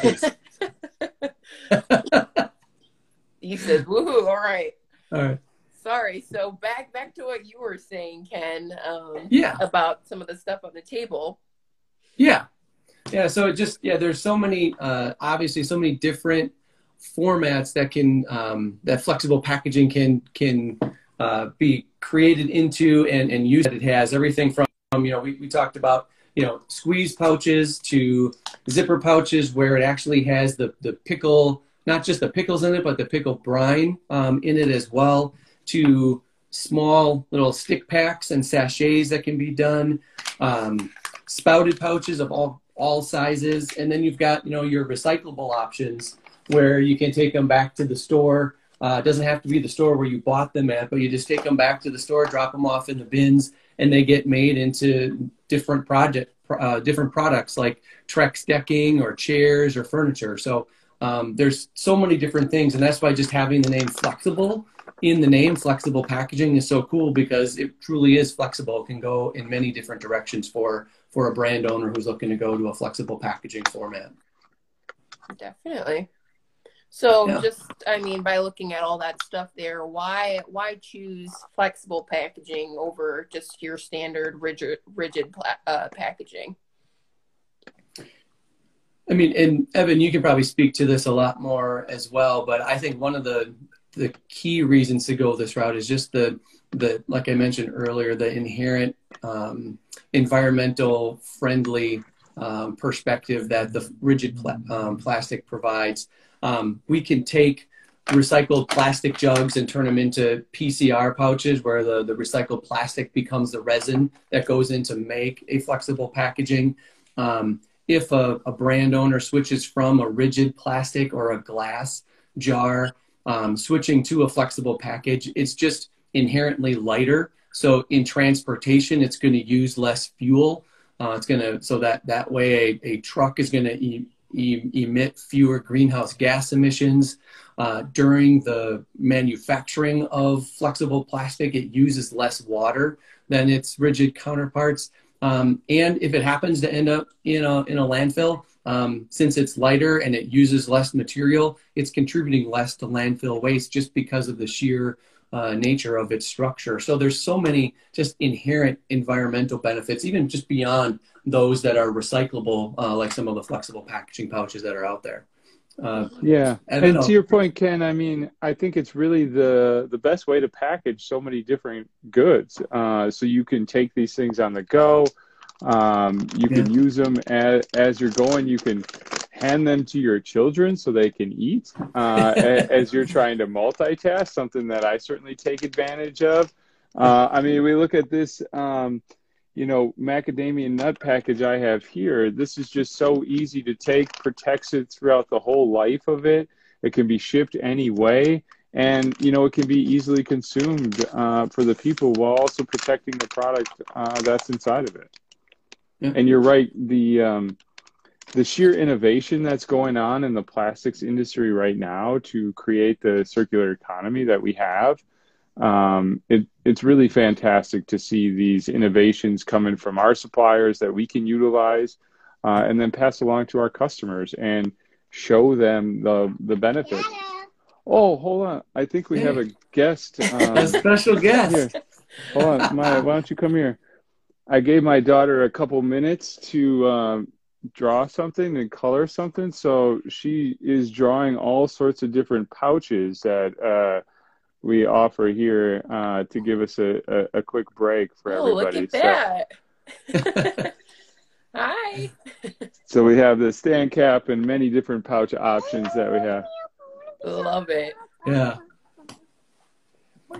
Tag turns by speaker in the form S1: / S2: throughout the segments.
S1: he says, "Woohoo! All right."
S2: All right.
S1: Sorry. So back back to what you were saying, Ken. Um,
S2: Yeah.
S1: About some of the stuff on the table.
S2: Yeah. Yeah. So it just, yeah, there's so many, uh, obviously so many different formats that can, um, that flexible packaging can, can, uh, be created into and, and used. It has everything from, you know, we, we talked about, you know, squeeze pouches to zipper pouches where it actually has the, the pickle, not just the pickles in it, but the pickle brine, um, in it as well to small little stick packs and sachets that can be done. Um, spouted pouches of all all sizes, and then you've got you know your recyclable options where you can take them back to the store. Uh, it doesn't have to be the store where you bought them at, but you just take them back to the store, drop them off in the bins, and they get made into different project uh, different products like Trex decking or chairs or furniture. So um, there's so many different things, and that's why just having the name flexible in the name flexible packaging is so cool because it truly is flexible it can go in many different directions for for a brand owner who's looking to go to a flexible packaging format
S1: Definitely. So
S2: Yeah.
S1: just I mean by looking at all that stuff there, why why choose flexible packaging over just your standard rigid rigid uh, packaging?
S2: i mean and evan you can probably speak to this a lot more as well but i think one of the the key reasons to go this route is just the the like i mentioned earlier the inherent um, environmental friendly um, perspective that the rigid um, plastic provides um, we can take recycled plastic jugs and turn them into PCR pouches where the, the recycled plastic becomes the resin that goes in to make a flexible packaging. Um, if a, a brand owner switches from a rigid plastic or a glass jar, um, switching to a flexible package, it's just inherently lighter. So in transportation, it's going to use less fuel. Uh, it's going to so that that way a, a truck is going to e- e- emit fewer greenhouse gas emissions. Uh, during the manufacturing of flexible plastic, it uses less water than its rigid counterparts. Um, and if it happens to end up in a in a landfill, um, since it's lighter and it uses less material, it's contributing less to landfill waste just because of the sheer uh, nature of its structure. So there's so many just inherent environmental benefits, even just beyond those that are recyclable, uh, like some of the flexible packaging pouches that are out there. Uh,
S3: Yeah, and
S2: know.
S3: to your point, Ken, I mean, I think it's really the the best way to package so many different goods. Uh, so you can take these things on the go. Um, you can use them as, as you're going. You can hand them to your children so they can eat uh, as you're trying to multitask. Something that I certainly take advantage of. Uh, I mean, we look at this. Um, you know, macadamia nut package I have here, this is just so easy to take, protects it throughout the whole life of it. It can be shipped any way, and you know, it can be easily consumed uh, for the people while also protecting the product uh, that's inside of it.
S2: Yeah.
S3: And you're right, the um, the sheer innovation that's going on in the plastics industry right now to create the circular economy that we have um, it, it's really fantastic to see these innovations coming from our suppliers that we can utilize uh, and then pass along to our customers and show them the the benefit. Oh, hold on! I think we have a guest. Um,
S2: a special guest.
S3: here. Hold on, Maya. Why don't you come here? I gave my daughter a couple minutes to um, draw something and color something, so she is drawing all sorts of different pouches that uh, we offer here uh, to give us a, a, a quick break for
S1: oh, look
S3: everybody.
S1: at
S3: So,
S1: that. Hi.
S3: so we have the stand cap and many different pouch options that we have.
S1: Love it.
S2: Yeah.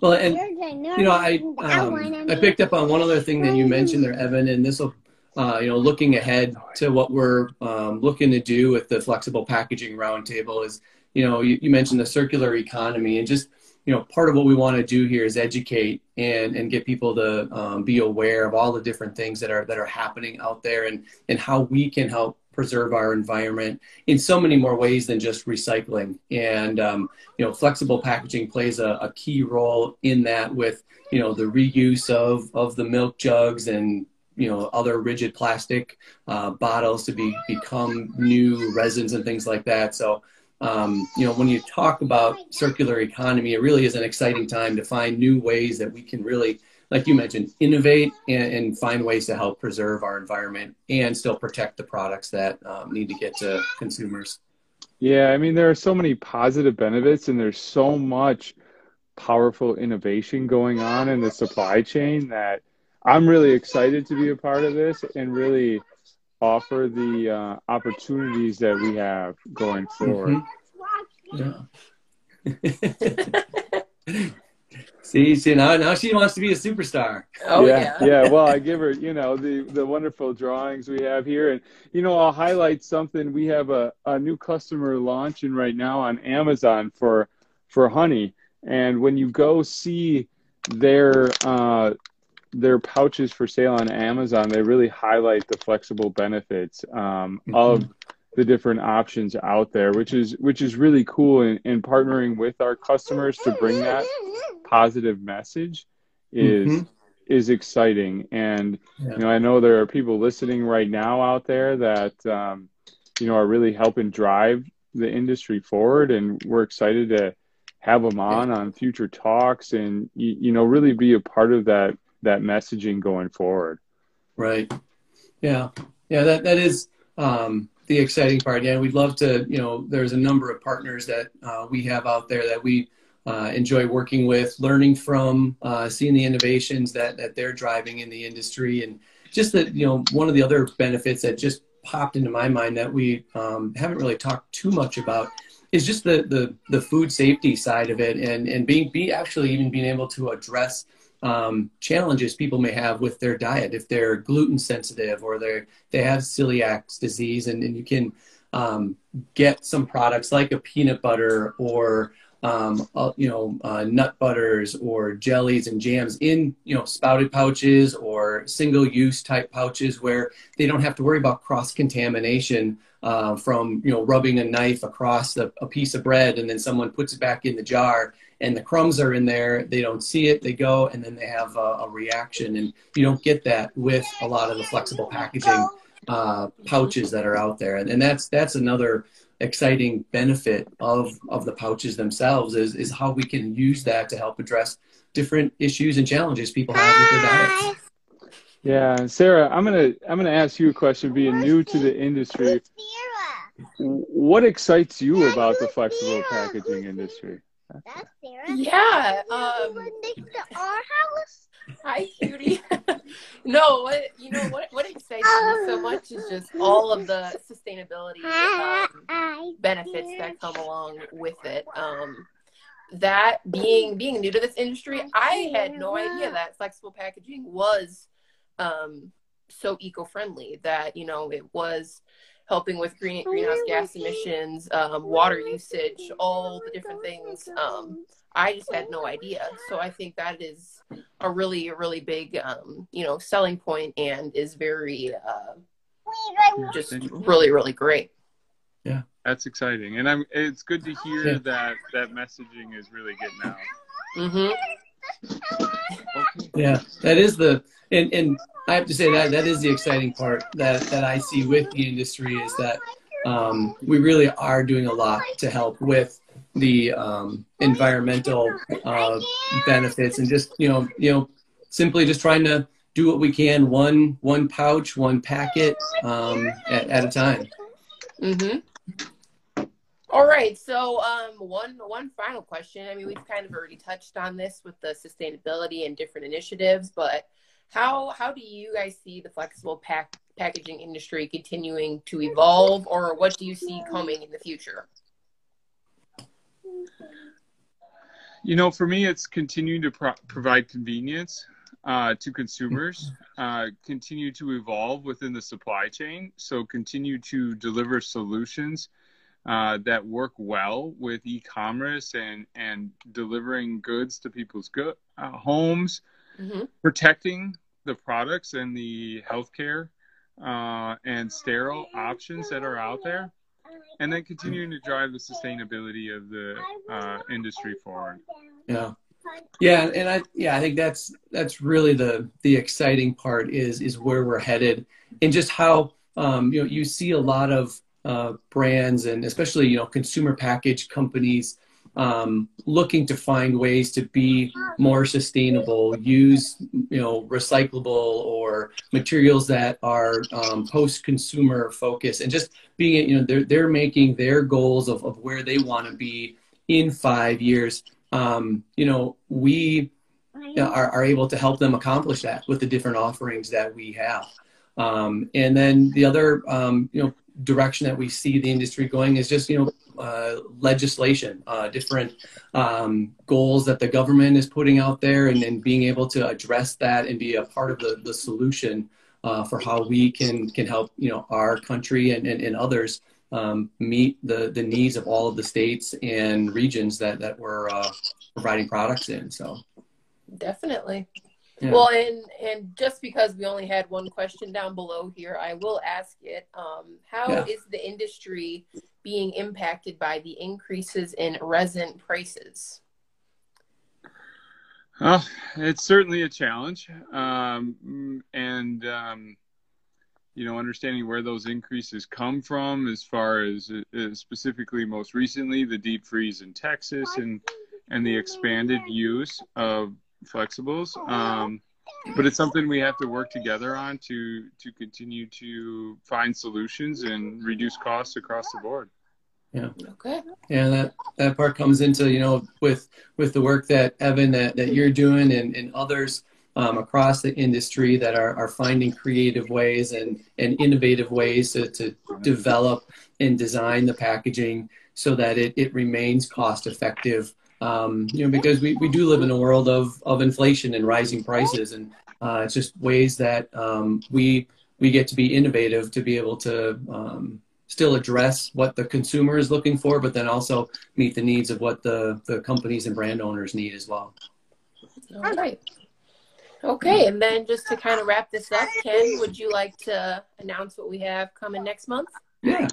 S2: Well, and you know, I um, I picked up on one other thing that you mentioned there, Evan, and this will, uh, you know, looking ahead to what we're um, looking to do with the flexible packaging roundtable is, you know, you, you mentioned the circular economy, and just you know, part of what we want to do here is educate and and get people to um, be aware of all the different things that are that are happening out there, and and how we can help preserve our environment in so many more ways than just recycling. And um, you know, flexible packaging plays a, a key role in that with you know the reuse of of the milk jugs and you know other rigid plastic uh, bottles to be become new resins and things like that. So um, you know when you talk about circular economy, it really is an exciting time to find new ways that we can really, like you mentioned, innovate and, and find ways to help preserve our environment and still protect the products that um, need to get to consumers.
S3: Yeah, I mean there are so many positive benefits, and there's so much powerful innovation going on in the supply chain that I'm really excited to be a part of this and really offer the uh, opportunities that we have going forward.
S2: Mm-hmm. Yeah. see, see now, now she wants to be a superstar.
S1: Oh
S3: yeah,
S1: yeah.
S3: yeah. Well, I give her, you know, the the wonderful drawings we have here, and you know, I'll highlight something. We have a, a new customer launching right now on Amazon for for honey, and when you go see their uh, their pouches for sale on Amazon, they really highlight the flexible benefits um, mm-hmm. of the different options out there, which is which is really cool. And, in partnering with our customers to bring that positive message is mm-hmm. is exciting. And yeah. you know, I know there are people listening right now out there that um, you know are really helping drive the industry forward, and we're excited to have them on on future talks and you, you know really be a part of that that messaging going forward
S2: right yeah yeah that that is um, the exciting part. Yeah we'd love to you know there's a number of partners that uh, we have out there that we uh, enjoy working with learning from uh, seeing the innovations that that they're driving in the industry. And just that you know one of the other benefits that just popped into my mind that we um, haven't really talked too much about is just the, the, the food safety side of it and, and being, be actually even being able to address um, challenges people may have with their diet. If they're gluten sensitive or they they have celiac disease and, and you can um, get some products like a peanut butter or um, uh, you know uh, nut butters or jellies and jams in you know spouted pouches or single use type pouches where they don't have to worry about cross contamination uh, from you know rubbing a knife across a, a, piece of bread and then someone puts it back in the jar and the crumbs are in there they don't see it they go and then they have a, a reaction and you don't get that with a lot of the flexible packaging uh, pouches that are out there and, and that's that's another exciting benefit of of the pouches themselves is is how we can use that to help address different issues and challenges people have with their diets
S3: yeah, Sarah, I'm gonna I'm gonna ask you a question. Being new to the industry, what excites you about the flexible packaging industry?
S1: Yeah. Um, hi, cutie. no, what you know what what excites me so much is just all of the sustainability um, benefits that come along with it. Um, that being being new to this industry, I had no idea that flexible packaging was um, so eco-friendly that you know it was helping with green greenhouse gas emissions, um, water usage, all the different things. Um, I just had no idea. So I think that is a really, really big, um, you know, selling point and is very, uh, just really, really great.
S2: Yeah,
S3: that's exciting, and I'm. It's good to hear yeah. that that messaging is really getting out.
S1: Mm-hmm.
S2: Okay. Yeah, that is the and and I have to say that that is the exciting part that that I see with the industry is that um, we really are doing a lot to help with the um, environmental uh, benefits and just you know you know simply just trying to do what we can one one pouch one packet um, at, at a time.
S1: Mm-hmm. All right. So, um, one one final question. I mean, we've kind of already touched on this with the sustainability and different initiatives, but how how do you guys see the flexible pack packaging industry continuing to evolve, or what do you see coming in the future?
S3: You know, for me, it's continuing to pro- provide convenience uh, to consumers, uh, continue to evolve within the supply chain. So, continue to deliver solutions uh, that work well with e-commerce and and delivering goods to people's go- uh, homes, mm-hmm. protecting the products and the healthcare uh, and sterile options that are out there, and then continuing to drive the sustainability of the uh, industry forward.
S2: Yeah. Yeah, and I yeah I think that's that's really the the exciting part is is where we're headed and just how um, you know you see a lot of uh, brands and especially you know consumer package companies um, looking to find ways to be more sustainable, use you know recyclable or materials that are um, post-consumer focused, and just being you know they're they're making their goals of, of where they want to be in five years. Um, you know we are, are able to help them accomplish that with the different offerings that we have. Um, and then the other, um, you know, direction that we see the industry going is just, you know, uh, legislation, uh, different um, goals that the government is putting out there, and then being able to address that and be a part of the, the solution uh, for how we can can help you know our country and, and, and others um, meet the, the needs of all of the states and regions that that we're uh, providing products in. So
S1: definitely. Yeah. Well, and and just because we only had one question down below here, I will ask it. Um, how yeah. is the industry being impacted by the increases in resin prices?
S3: Well, it's certainly a challenge, um, and um, you know, understanding where those increases come from, as far as uh, specifically most recently the deep freeze in Texas and and the expanded use of flexibles. Um, but it's something we have to work together on to to continue to find solutions and reduce costs across the board.
S2: Yeah. Okay. Yeah, that that part comes into you know with with the work that Evan that, that you're doing and, and others um, across the industry that are, are finding creative ways and, and innovative ways to, to develop and design the packaging so that it, it remains cost effective um, you know, because we, we do live in a world of, of inflation and rising prices, and uh, it's just ways that um, we we get to be innovative to be able to um, still address what the consumer is looking for, but then also meet the needs of what the, the companies and brand owners need as well.
S1: All right. Okay, and then just to kind of wrap this up, Ken, would you like to announce what we have coming next month?
S2: Yeah,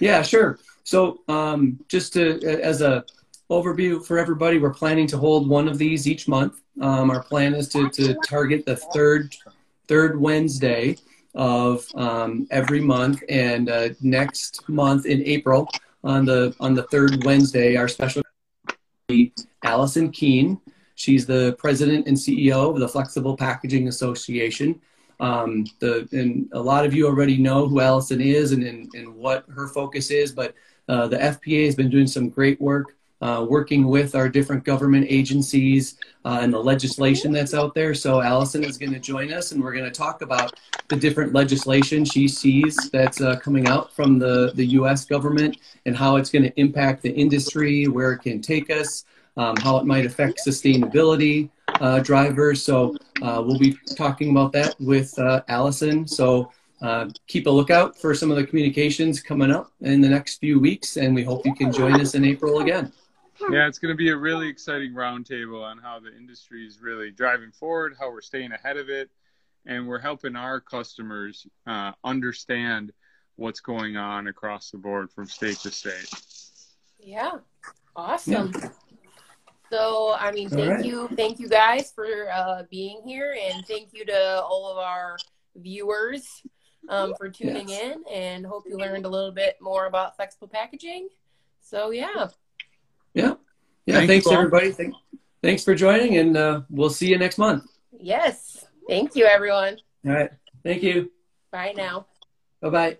S2: yeah, sure. So, um, just to as a overview for everybody. We're planning to hold one of these each month. Um, our plan is to, to target the third third Wednesday of um, every month, and uh, next month in April on the on the third Wednesday, our special Alison Keane. She's the president and CEO of the Flexible Packaging Association. Um, the and a lot of you already know who Alison is and and, and what her focus is, but uh, the FPA has been doing some great work uh, working with our different government agencies uh, and the legislation that's out there. So Alison is going to join us, and we're going to talk about the different legislation she sees that's uh, coming out from the, the U.S. government and how it's going to impact the industry, where it can take us, um, how it might affect sustainability uh, drivers. So uh, we'll be talking about that with uh, Alison. So uh, keep a lookout for some of the communications coming up in the next few weeks, and we hope you can join us in April again.
S3: Yeah, it's going to be a really exciting roundtable on how the industry is really driving forward, how we're staying ahead of it, and we're helping our customers uh, understand what's going on across the board from state to state.
S1: Yeah, awesome. Yeah. So, I mean, thank right. you, thank you guys for uh, being here, and thank you to all of our viewers um, for tuning yes. in, and hope you learned a little bit more about flexible packaging. So, yeah.
S2: Yeah. Yeah. Thank thanks, everybody. Thank, thanks for joining, and uh, we'll see you next month.
S1: Yes. Thank you, everyone.
S2: All right. Thank you.
S1: Bye now.
S2: Bye bye.